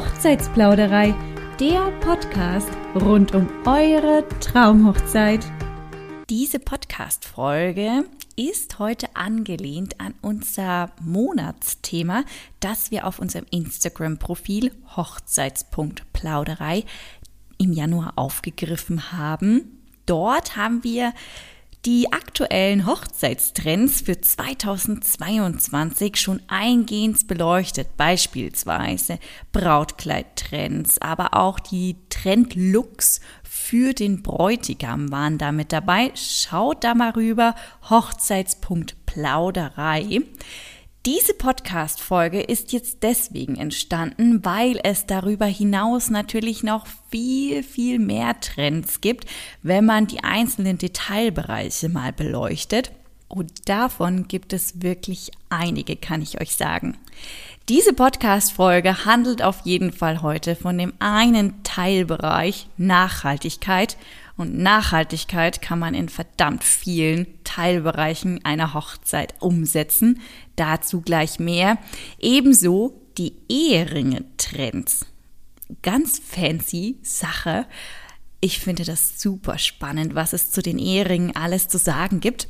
Hochzeitsplauderei, der Podcast rund um eure Traumhochzeit. Diese Podcast-Folge ist heute angelehnt an unser Monatsthema, das wir auf unserem Instagram-Profil Hochzeitspunkt-Plauderei im Januar aufgegriffen haben. Dort haben wir die aktuellen Hochzeitstrends für 2022 schon eingehend beleuchtet, beispielsweise Brautkleidtrends, aber auch die Trendlooks für den Bräutigam waren da mit dabei. Schaut da mal rüber, Hochzeitspunkt Plauderei. Diese Podcast-Folge ist jetzt deswegen entstanden, weil es darüber hinaus natürlich noch viel, viel mehr Trends gibt, wenn man die einzelnen Detailbereiche mal beleuchtet. Und davon gibt es wirklich einige, kann ich euch sagen. Diese Podcast-Folge handelt auf jeden Fall heute von dem einen Teilbereich Nachhaltigkeit und Nachhaltigkeit kann man in verdammt vielen Teilbereichen einer Hochzeit umsetzen. Dazu gleich mehr. Ebenso die Eheringe-Trends. Ganz fancy Sache. Ich finde das super spannend, was es zu den Eheringen alles zu sagen gibt.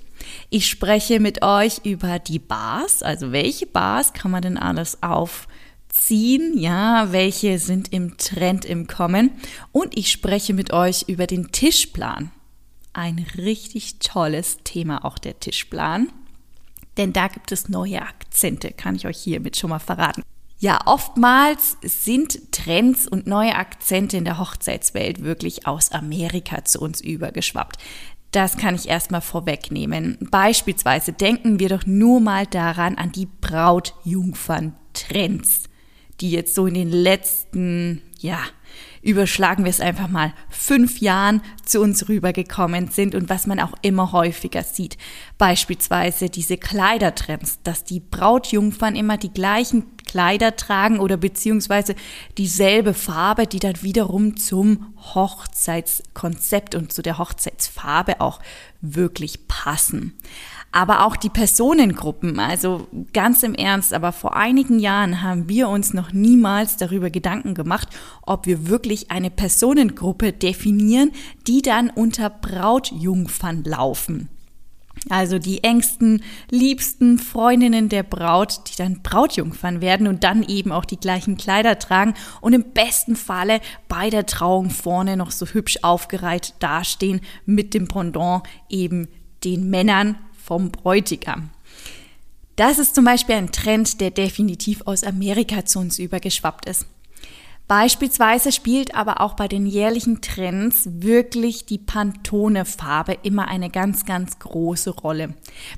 Ich spreche mit euch über die Bars, also welche Bars kann man denn alles auf ziehen, ja, welche sind im Trend im Kommen und ich spreche mit euch über den Tischplan. Ein richtig tolles Thema auch der Tischplan, denn da gibt es neue Akzente, kann ich euch hiermit schon mal verraten. Ja, oftmals sind Trends und neue Akzente in der Hochzeitswelt wirklich aus Amerika zu uns übergeschwappt. Das kann ich erstmal vorwegnehmen. Beispielsweise denken wir doch nur mal daran an die Brautjungfern-Trends die jetzt so in den letzten, ja, überschlagen wir es einfach mal, fünf Jahren zu uns rübergekommen sind und was man auch immer häufiger sieht. Beispielsweise diese Kleidertrends, dass die Brautjungfern immer die gleichen Kleider tragen oder beziehungsweise dieselbe Farbe, die dann wiederum zum Hochzeitskonzept und zu der Hochzeitsfarbe auch wirklich passen aber auch die Personengruppen. Also ganz im Ernst, aber vor einigen Jahren haben wir uns noch niemals darüber Gedanken gemacht, ob wir wirklich eine Personengruppe definieren, die dann unter Brautjungfern laufen. Also die engsten, liebsten Freundinnen der Braut, die dann Brautjungfern werden und dann eben auch die gleichen Kleider tragen und im besten Falle bei der Trauung vorne noch so hübsch aufgereiht dastehen mit dem Pendant eben den Männern vom Bräutigam. Das ist zum Beispiel ein Trend, der definitiv aus Amerika zu uns übergeschwappt ist. Beispielsweise spielt aber auch bei den jährlichen Trends wirklich die Pantone-Farbe immer eine ganz, ganz große Rolle.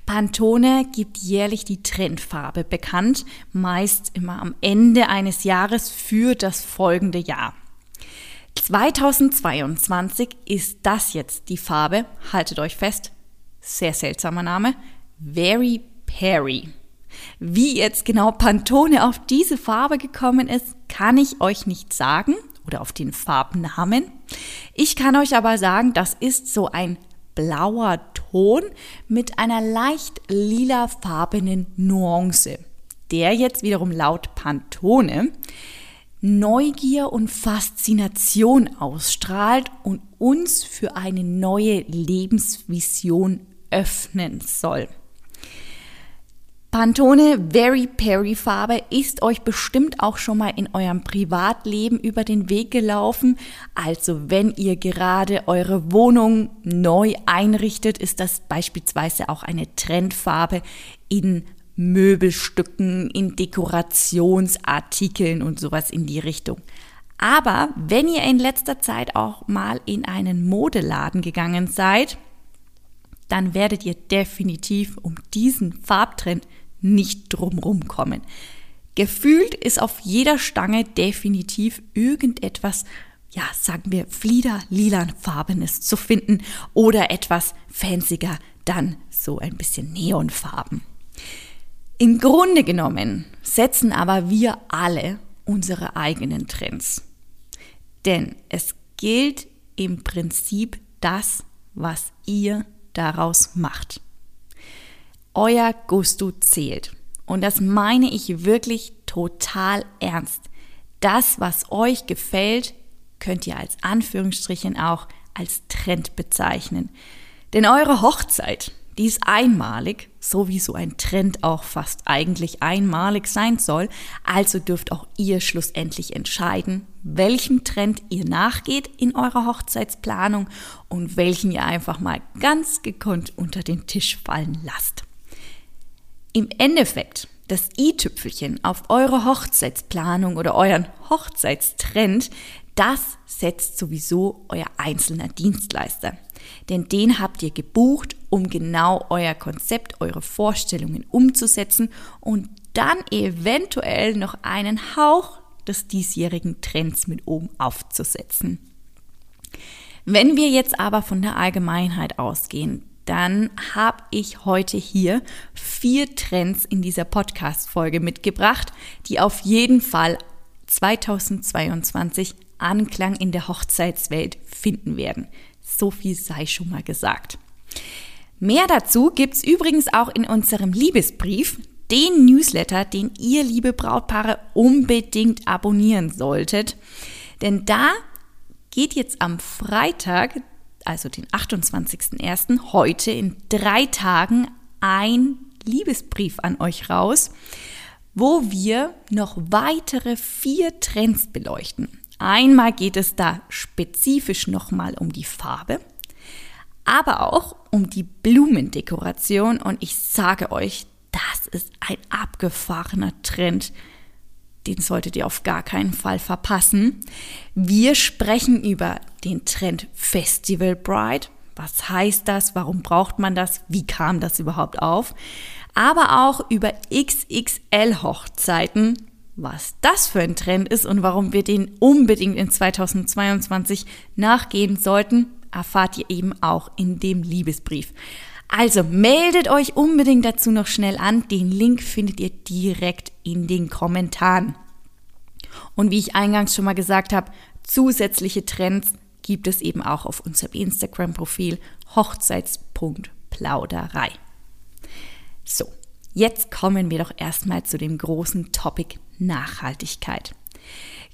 Pantone gibt jährlich die Trendfarbe bekannt, meist immer am Ende eines Jahres für das folgende Jahr. 2022 ist das jetzt die Farbe, haltet euch fest, sehr seltsamer Name, Very Perry. Wie jetzt genau Pantone auf diese Farbe gekommen ist, kann ich euch nicht sagen oder auf den Farbnamen. Ich kann euch aber sagen, das ist so ein blauer Ton mit einer leicht lilafarbenen Nuance, der jetzt wiederum laut Pantone Neugier und Faszination ausstrahlt und uns für eine neue Lebensvision öffnen soll. Pantone Very Perry Farbe ist euch bestimmt auch schon mal in eurem Privatleben über den Weg gelaufen. Also wenn ihr gerade eure Wohnung neu einrichtet, ist das beispielsweise auch eine Trendfarbe in Möbelstücken, in Dekorationsartikeln und sowas in die Richtung. Aber wenn ihr in letzter Zeit auch mal in einen Modeladen gegangen seid, dann werdet ihr definitiv um diesen Farbtrend nicht drumrum kommen. Gefühlt ist auf jeder Stange definitiv irgendetwas, ja, sagen wir, flieder lilanfarbenes zu finden oder etwas fancier, dann so ein bisschen Neonfarben. Im Grunde genommen setzen aber wir alle unsere eigenen Trends. Denn es gilt im Prinzip das, was ihr daraus macht. Euer Gusto zählt. Und das meine ich wirklich total ernst. Das, was euch gefällt, könnt ihr als Anführungsstrichen auch als Trend bezeichnen. Denn eure Hochzeit, die ist einmalig, so wie so ein Trend auch fast eigentlich einmalig sein soll. Also dürft auch ihr schlussendlich entscheiden, welchem Trend ihr nachgeht in eurer Hochzeitsplanung und welchen ihr einfach mal ganz gekonnt unter den Tisch fallen lasst. Im Endeffekt, das i-Tüpfelchen auf eure Hochzeitsplanung oder euren Hochzeitstrend, das setzt sowieso euer einzelner Dienstleister. Denn den habt ihr gebucht, um genau euer Konzept, eure Vorstellungen umzusetzen und dann eventuell noch einen Hauch des diesjährigen Trends mit oben aufzusetzen. Wenn wir jetzt aber von der Allgemeinheit ausgehen, dann habe ich heute hier vier Trends in dieser Podcast-Folge mitgebracht, die auf jeden Fall 2022 Anklang in der Hochzeitswelt finden werden. So viel sei schon mal gesagt. Mehr dazu gibt es übrigens auch in unserem Liebesbrief, den Newsletter, den ihr, liebe Brautpaare, unbedingt abonnieren solltet. Denn da geht jetzt am Freitag, also den 28.01., heute in drei Tagen ein Liebesbrief an euch raus, wo wir noch weitere vier Trends beleuchten. Einmal geht es da spezifisch nochmal um die Farbe, aber auch um die Blumendekoration und ich sage euch, das ist ein abgefahrener Trend. Den solltet ihr auf gar keinen Fall verpassen. Wir sprechen über den Trend Festival Bride. Was heißt das? Warum braucht man das? Wie kam das überhaupt auf? Aber auch über XXL Hochzeiten was das für ein Trend ist und warum wir den unbedingt in 2022 nachgehen sollten, erfahrt ihr eben auch in dem Liebesbrief. Also meldet euch unbedingt dazu noch schnell an. Den Link findet ihr direkt in den Kommentaren. Und wie ich eingangs schon mal gesagt habe, zusätzliche Trends gibt es eben auch auf unserem Instagram-Profil hochzeits.plauderei. So, jetzt kommen wir doch erstmal zu dem großen Topic Nachhaltigkeit.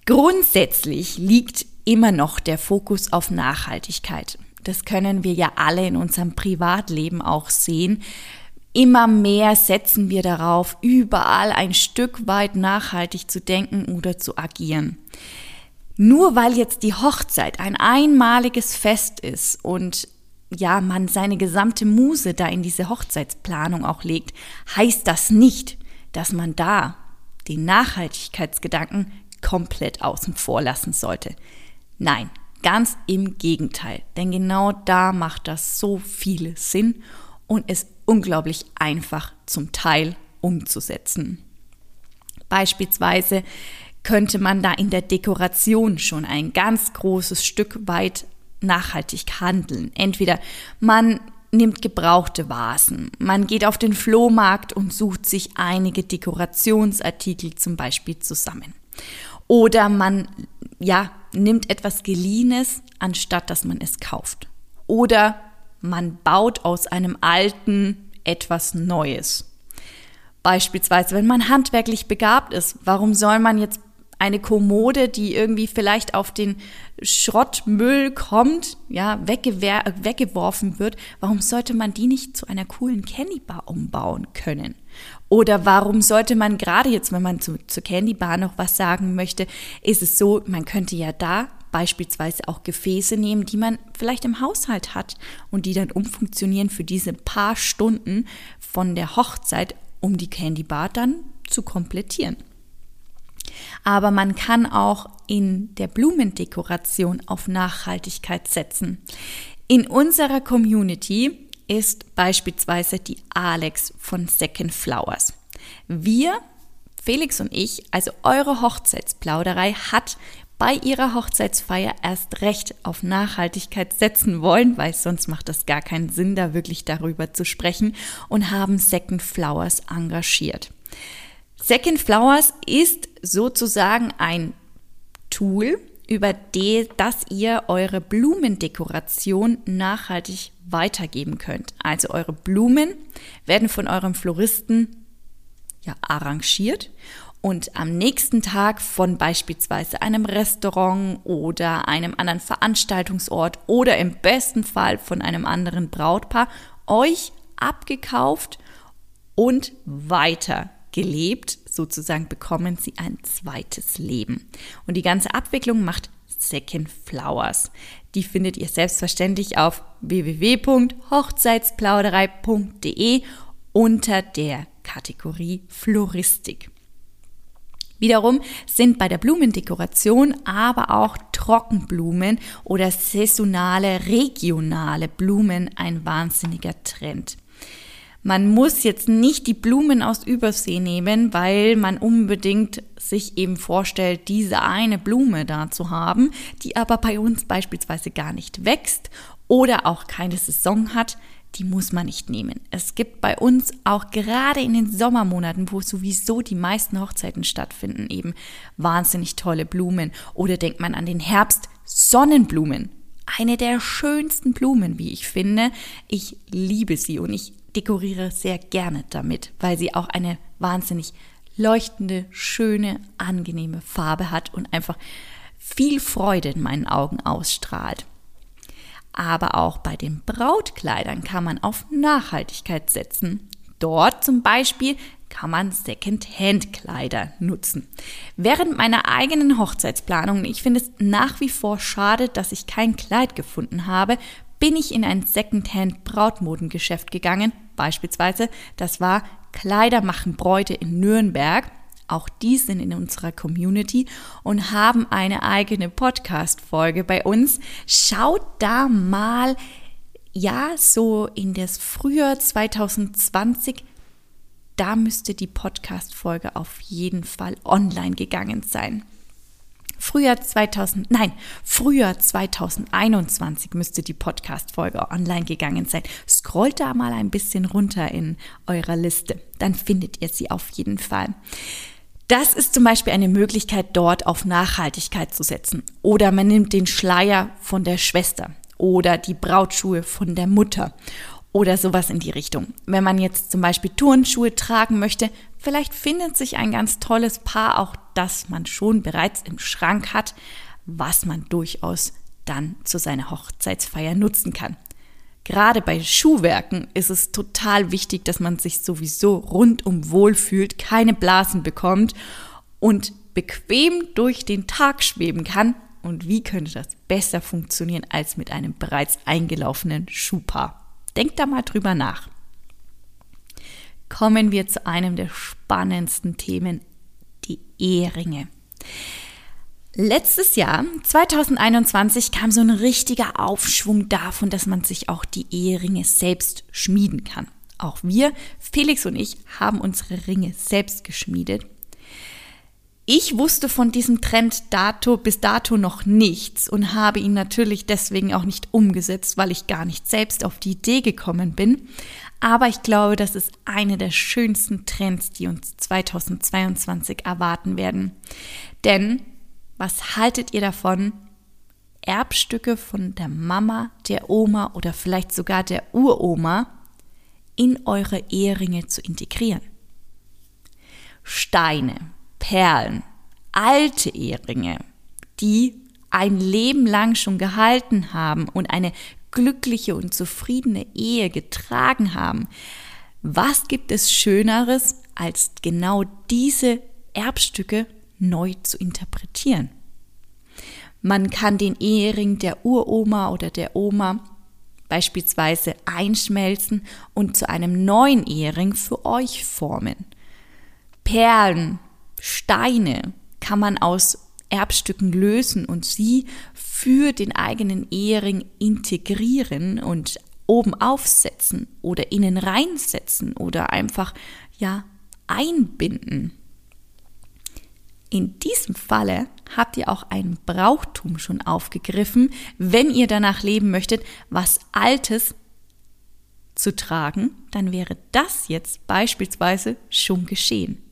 Grundsätzlich liegt immer noch der Fokus auf Nachhaltigkeit. Das können wir ja alle in unserem Privatleben auch sehen. Immer mehr setzen wir darauf, überall ein Stück weit nachhaltig zu denken oder zu agieren. Nur weil jetzt die Hochzeit ein einmaliges Fest ist und ja, man seine gesamte Muse da in diese Hochzeitsplanung auch legt, heißt das nicht, dass man da den Nachhaltigkeitsgedanken komplett außen vor lassen sollte. Nein, ganz im Gegenteil, denn genau da macht das so viel Sinn und ist unglaublich einfach zum Teil umzusetzen. Beispielsweise könnte man da in der Dekoration schon ein ganz großes Stück weit nachhaltig handeln. Entweder man nimmt gebrauchte Vasen. Man geht auf den Flohmarkt und sucht sich einige Dekorationsartikel zum Beispiel zusammen. Oder man, ja, nimmt etwas Geliehenes, anstatt dass man es kauft. Oder man baut aus einem alten etwas Neues. Beispielsweise, wenn man handwerklich begabt ist, warum soll man jetzt eine Kommode, die irgendwie vielleicht auf den Schrottmüll kommt, ja, weggeworfen wird, warum sollte man die nicht zu einer coolen Candy Bar umbauen können? Oder warum sollte man gerade jetzt, wenn man zu, zur Candy Bar noch was sagen möchte, ist es so, man könnte ja da beispielsweise auch Gefäße nehmen, die man vielleicht im Haushalt hat und die dann umfunktionieren für diese paar Stunden von der Hochzeit, um die Candy Bar dann zu komplettieren. Aber man kann auch in der Blumendekoration auf Nachhaltigkeit setzen. In unserer Community ist beispielsweise die Alex von Second Flowers. Wir, Felix und ich, also eure Hochzeitsplauderei, hat bei ihrer Hochzeitsfeier erst recht auf Nachhaltigkeit setzen wollen, weil sonst macht es gar keinen Sinn, da wirklich darüber zu sprechen und haben Second Flowers engagiert. Second Flowers ist sozusagen ein Tool, über das ihr eure Blumendekoration nachhaltig weitergeben könnt. Also eure Blumen werden von eurem Floristen ja, arrangiert und am nächsten Tag von beispielsweise einem Restaurant oder einem anderen Veranstaltungsort oder im besten Fall von einem anderen Brautpaar euch abgekauft und weiter gelebt. Sozusagen bekommen sie ein zweites Leben. Und die ganze Abwicklung macht Second Flowers. Die findet ihr selbstverständlich auf www.hochzeitsplauderei.de unter der Kategorie Floristik. Wiederum sind bei der Blumendekoration aber auch Trockenblumen oder saisonale, regionale Blumen ein wahnsinniger Trend. Man muss jetzt nicht die Blumen aus Übersee nehmen, weil man unbedingt sich eben vorstellt, diese eine Blume da zu haben, die aber bei uns beispielsweise gar nicht wächst oder auch keine Saison hat die muss man nicht nehmen. Es gibt bei uns auch gerade in den Sommermonaten, wo sowieso die meisten Hochzeiten stattfinden, eben wahnsinnig tolle Blumen. Oder denkt man an den Herbst, Sonnenblumen. Eine der schönsten Blumen, wie ich finde. Ich liebe sie und ich dekoriere sehr gerne damit, weil sie auch eine wahnsinnig leuchtende, schöne, angenehme Farbe hat und einfach viel Freude in meinen Augen ausstrahlt. Aber auch bei den Brautkleidern kann man auf Nachhaltigkeit setzen. Dort zum Beispiel kann man Second-Hand-Kleider nutzen. Während meiner eigenen Hochzeitsplanung, ich finde es nach wie vor schade, dass ich kein Kleid gefunden habe, bin ich in ein Second-Hand-Brautmodengeschäft gegangen. Beispielsweise, das war Kleider machen Bräute in Nürnberg. Auch die sind in unserer Community und haben eine eigene Podcast-Folge bei uns. Schaut da mal, ja, so in das Frühjahr 2020 da müsste die Podcast-Folge auf jeden Fall online gegangen sein. Frühjahr 2000, nein, Frühjahr 2021 müsste die Podcast-Folge online gegangen sein. Scrollt da mal ein bisschen runter in eurer Liste, dann findet ihr sie auf jeden Fall. Das ist zum Beispiel eine Möglichkeit, dort auf Nachhaltigkeit zu setzen. Oder man nimmt den Schleier von der Schwester oder die Brautschuhe von der Mutter oder sowas in die Richtung. Wenn man jetzt zum Beispiel Turnschuhe tragen möchte, vielleicht findet sich ein ganz tolles Paar, auch das man schon bereits im Schrank hat, was man durchaus dann zu seiner Hochzeitsfeier nutzen kann. Gerade bei Schuhwerken ist es total wichtig, dass man sich sowieso rundum wohlfühlt, keine Blasen bekommt und bequem durch den Tag schweben kann. Und wie könnte das besser funktionieren als mit einem bereits eingelaufenen Schuhpaar? Denkt da mal drüber nach. Kommen wir zu einem der spannendsten Themen, die Eheringe. Letztes Jahr, 2021, kam so ein richtiger Aufschwung davon, dass man sich auch die Eheringe selbst schmieden kann. Auch wir, Felix und ich, haben unsere Ringe selbst geschmiedet. Ich wusste von diesem Trend dato bis dato noch nichts und habe ihn natürlich deswegen auch nicht umgesetzt, weil ich gar nicht selbst auf die Idee gekommen bin. Aber ich glaube, das ist eine der schönsten Trends, die uns 2022 erwarten werden. Denn was haltet ihr davon, Erbstücke von der Mama, der Oma oder vielleicht sogar der Uroma in eure Eheringe zu integrieren? Steine, Perlen, alte Eheringe, die ein Leben lang schon gehalten haben und eine glückliche und zufriedene Ehe getragen haben. Was gibt es Schöneres, als genau diese Erbstücke neu zu interpretieren. Man kann den Ehering der Uroma oder der Oma beispielsweise einschmelzen und zu einem neuen Ehering für euch formen. Perlen, Steine kann man aus Erbstücken lösen und sie für den eigenen Ehering integrieren und oben aufsetzen oder innen reinsetzen oder einfach ja einbinden. In diesem Falle habt ihr auch ein Brauchtum schon aufgegriffen, wenn ihr danach leben möchtet, was Altes zu tragen, dann wäre das jetzt beispielsweise schon geschehen.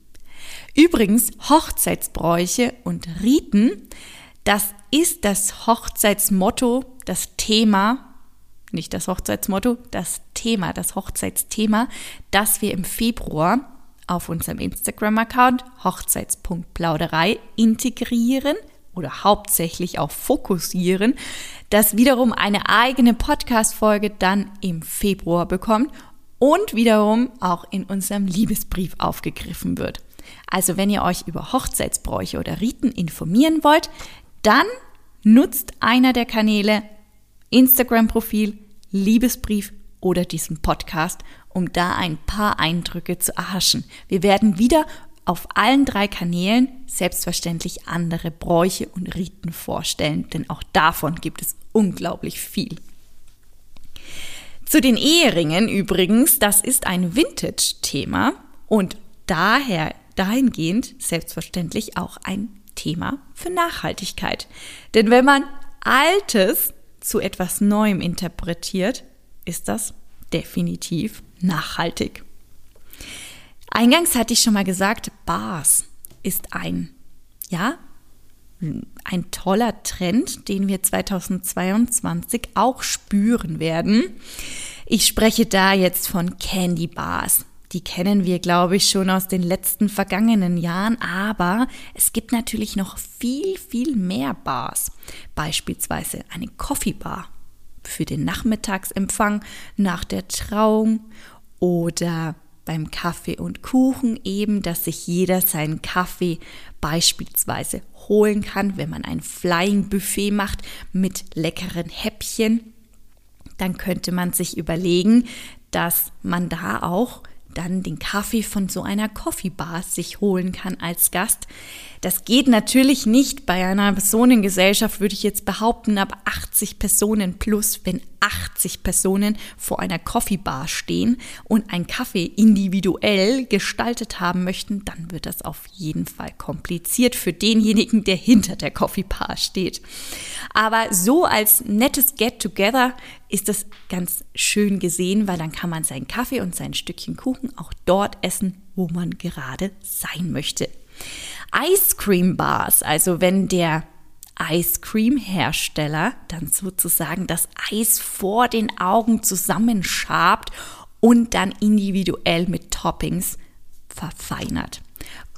Übrigens, Hochzeitsbräuche und Riten, das ist das Hochzeitsmotto, das Thema, nicht das Hochzeitsmotto, das Thema, das Hochzeitsthema, das wir im Februar auf unserem Instagram-Account hochzeits.plauderei integrieren oder hauptsächlich auch fokussieren, das wiederum eine eigene Podcast-Folge dann im Februar bekommt und wiederum auch in unserem Liebesbrief aufgegriffen wird. Also wenn ihr euch über Hochzeitsbräuche oder Riten informieren wollt, dann nutzt einer der Kanäle Instagram-Profil, Liebesbrief oder diesen Podcast, um da ein paar Eindrücke zu erhaschen. Wir werden wieder auf allen drei Kanälen selbstverständlich andere Bräuche und Riten vorstellen, denn auch davon gibt es unglaublich viel. Zu den Eheringen übrigens, das ist ein Vintage-Thema und daher dahingehend selbstverständlich auch ein Thema für Nachhaltigkeit. Denn wenn man Altes zu etwas Neuem interpretiert, ist das definitiv nachhaltig. Eingangs hatte ich schon mal gesagt, Bars ist ein, ja, ein toller Trend, den wir 2022 auch spüren werden. Ich spreche da jetzt von Candy Bars. Die kennen wir, glaube ich, schon aus den letzten vergangenen Jahren, aber es gibt natürlich noch viel, viel mehr Bars. Beispielsweise eine Coffee Bar für den Nachmittagsempfang nach der Trauung oder beim Kaffee und Kuchen eben, dass sich jeder seinen Kaffee beispielsweise holen kann, wenn man ein Flying Buffet macht mit leckeren Häppchen. Dann könnte man sich überlegen, dass man da auch dann den Kaffee von so einer Coffee Bar sich holen kann als Gast. Das geht natürlich nicht bei einer Personengesellschaft, würde ich jetzt behaupten, ab 80 Personen plus, wenn 80 Personen vor einer Coffee Bar stehen und einen Kaffee individuell gestaltet haben möchten, dann wird das auf jeden Fall kompliziert für denjenigen, der hinter der Coffee Bar steht. Aber so als nettes Get-Together ist das ganz schön gesehen, weil dann kann man seinen Kaffee und sein Stückchen Kuchen auch dort essen, wo man gerade sein möchte. Ice Cream Bars, also wenn der Ice Cream Hersteller dann sozusagen das Eis vor den Augen zusammenschabt und dann individuell mit Toppings verfeinert.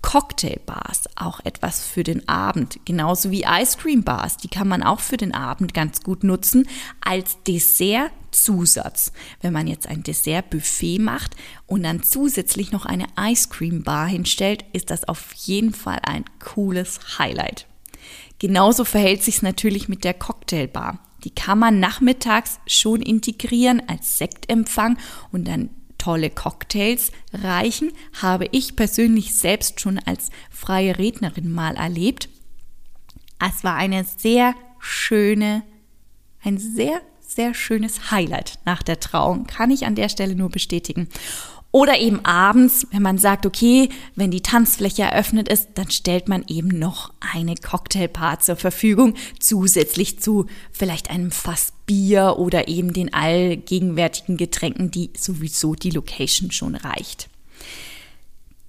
Cocktailbars, auch etwas für den Abend, genauso wie Ice Cream Bars, die kann man auch für den Abend ganz gut nutzen als Dessertzusatz. Wenn man jetzt ein Dessertbuffet macht und dann zusätzlich noch eine Ice Cream Bar hinstellt, ist das auf jeden Fall ein cooles Highlight. Genauso verhält sich es natürlich mit der Cocktailbar. Die kann man nachmittags schon integrieren als Sektempfang und dann tolle Cocktails reichen, habe ich persönlich selbst schon als freie Rednerin mal erlebt. Es war eine sehr schöne, ein sehr, sehr schönes Highlight nach der Trauung, kann ich an der Stelle nur bestätigen. Oder eben abends, wenn man sagt, okay, wenn die Tanzfläche eröffnet ist, dann stellt man eben noch eine Cocktailbar zur Verfügung, zusätzlich zu vielleicht einem Fass Bier oder eben den allgegenwärtigen Getränken, die sowieso die Location schon reicht.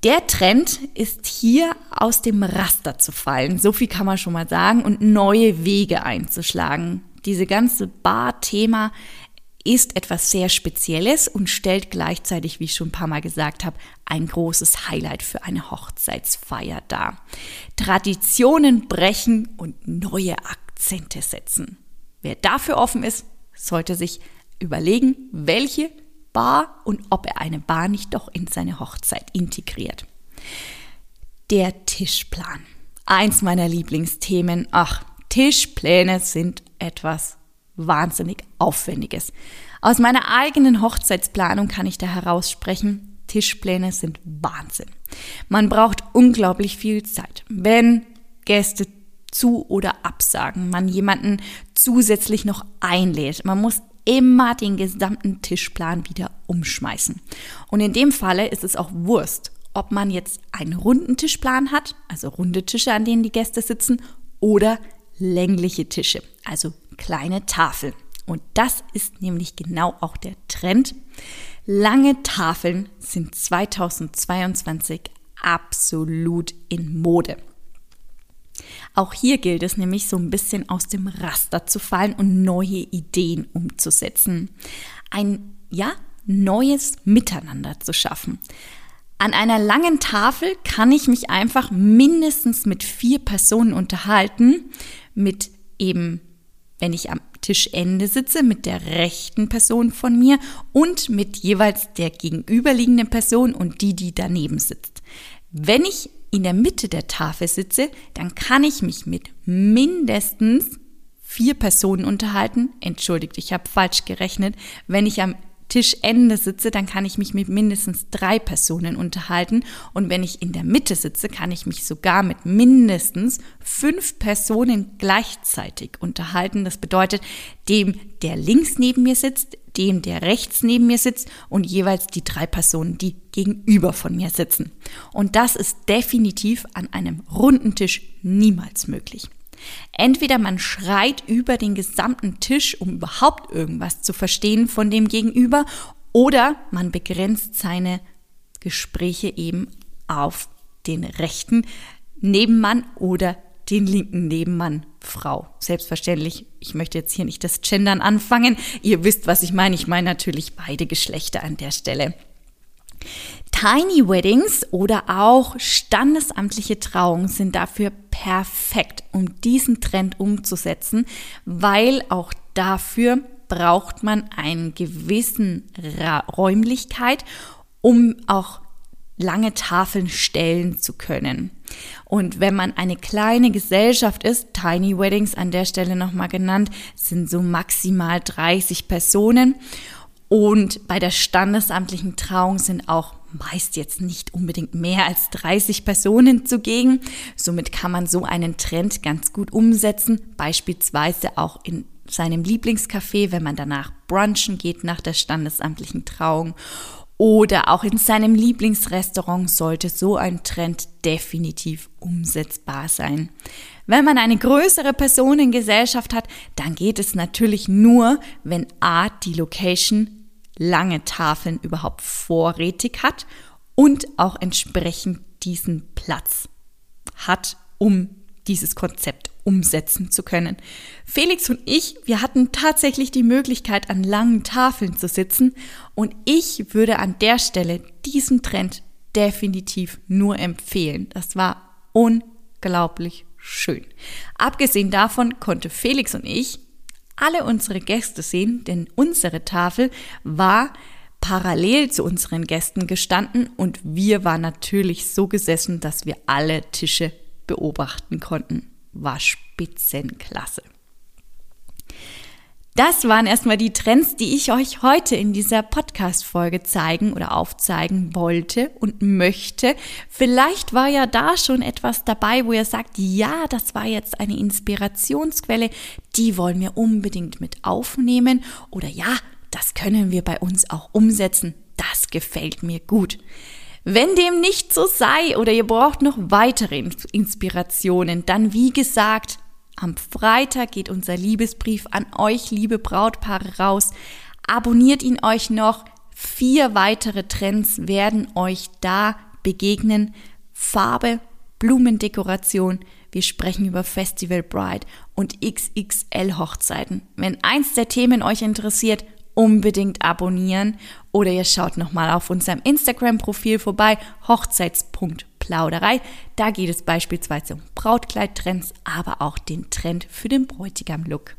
Der Trend ist hier aus dem Raster zu fallen, so viel kann man schon mal sagen, und neue Wege einzuschlagen. Diese ganze Bar-Thema ist etwas sehr Spezielles und stellt gleichzeitig, wie ich schon ein paar Mal gesagt habe, ein großes Highlight für eine Hochzeitsfeier dar. Traditionen brechen und neue Akzente setzen. Wer dafür offen ist, sollte sich überlegen, welche Bar und ob er eine Bar nicht doch in seine Hochzeit integriert. Der Tischplan. Eins meiner Lieblingsthemen. Ach, Tischpläne sind etwas wahnsinnig Aufwendiges. Aus meiner eigenen Hochzeitsplanung kann ich da heraussprechen, Tischpläne sind Wahnsinn. Man braucht unglaublich viel Zeit. Wenn Gäste zu oder absagen, man jemanden zusätzlich noch einlädt, man muss immer den gesamten Tischplan wieder umschmeißen. Und in dem Falle ist es auch Wurst, ob man jetzt einen runden Tischplan hat, also runde Tische, an denen die Gäste sitzen, oder längliche Tische, also kleine Tafeln. Und das ist nämlich genau auch der Trend. Lange Tafeln sind 2022 absolut in Mode. Auch hier gilt es nämlich so ein bisschen aus dem Raster zu fallen und neue Ideen umzusetzen. Ein, ja, neues Miteinander zu schaffen. An einer langen Tafel kann ich mich einfach mindestens mit vier Personen unterhalten, mit eben, wenn ich am Tischende sitze, mit der rechten Person von mir und mit jeweils der gegenüberliegenden Person und die, die daneben sitzt. Wenn ich in der Mitte der Tafel sitze, dann kann ich mich mit mindestens vier Personen unterhalten. Entschuldigt, ich habe falsch gerechnet. Wenn ich am Tischende sitze, dann kann ich mich mit mindestens drei Personen unterhalten. Und wenn ich in der Mitte sitze, kann ich mich sogar mit mindestens fünf Personen gleichzeitig unterhalten. Das bedeutet, dem, der links neben mir sitzt, dem, der rechts neben mir sitzt und jeweils die drei Personen, die gegenüber von mir sitzen. Und das ist definitiv an einem runden Tisch niemals möglich. Entweder man schreit über den gesamten Tisch, um überhaupt irgendwas zu verstehen von dem Gegenüber, oder man begrenzt seine Gespräche eben auf den rechten Nebenmann oder den linken Nebenmann, Frau. Selbstverständlich, ich möchte jetzt hier nicht das Gendern anfangen. Ihr wisst, was ich meine. Ich meine natürlich beide Geschlechter an der Stelle. Tiny Weddings oder auch standesamtliche Trauungen sind dafür perfekt, um diesen Trend umzusetzen, weil auch dafür braucht man einen gewissen Ra Räumlichkeit, um auch lange Tafeln stellen zu können. Und wenn man eine kleine Gesellschaft ist, Tiny Weddings an der Stelle nochmal genannt, sind so maximal 30 Personen. Und bei der standesamtlichen Trauung sind auch meist jetzt nicht unbedingt mehr als 30 Personen zugegen. Somit kann man so einen Trend ganz gut umsetzen, beispielsweise auch in seinem Lieblingscafé, wenn man danach brunchen geht nach der standesamtlichen Trauung oder auch in seinem Lieblingsrestaurant sollte so ein Trend definitiv umsetzbar sein. Wenn man eine größere Personengesellschaft hat, dann geht es natürlich nur, wenn A, die Location lange Tafeln überhaupt vorrätig hat und auch entsprechend diesen Platz hat, um dieses Konzept umsetzen zu können. Felix und ich, wir hatten tatsächlich die Möglichkeit, an langen Tafeln zu sitzen und ich würde an der Stelle diesen Trend definitiv nur empfehlen. Das war unglaublich schön. Abgesehen davon konnte Felix und ich alle unsere Gäste sehen, denn unsere Tafel war parallel zu unseren Gästen gestanden und wir waren natürlich so gesessen, dass wir alle Tische beobachten konnten. War Spitzenklasse. Das waren erstmal die Trends, die ich euch heute in dieser Podcast-Folge zeigen oder aufzeigen wollte und möchte. Vielleicht war ja da schon etwas dabei, wo ihr sagt, ja, das war jetzt eine Inspirationsquelle, die wollen wir unbedingt mit aufnehmen oder ja, das können wir bei uns auch umsetzen. Das gefällt mir gut. Wenn dem nicht so sei oder ihr braucht noch weitere Inspirationen, dann wie gesagt, am Freitag geht unser Liebesbrief an euch, liebe Brautpaare, raus. Abonniert ihn euch noch. Vier weitere Trends werden euch da begegnen. Farbe, Blumendekoration. Wir sprechen über Festival Bride und XXL Hochzeiten. Wenn eins der Themen euch interessiert, unbedingt abonnieren oder ihr schaut nochmal auf unserem Instagram-Profil vorbei, hochzeits.plauderei. Da geht es beispielsweise um Brautkleidtrends, aber auch den Trend für den Bräutigam-Look.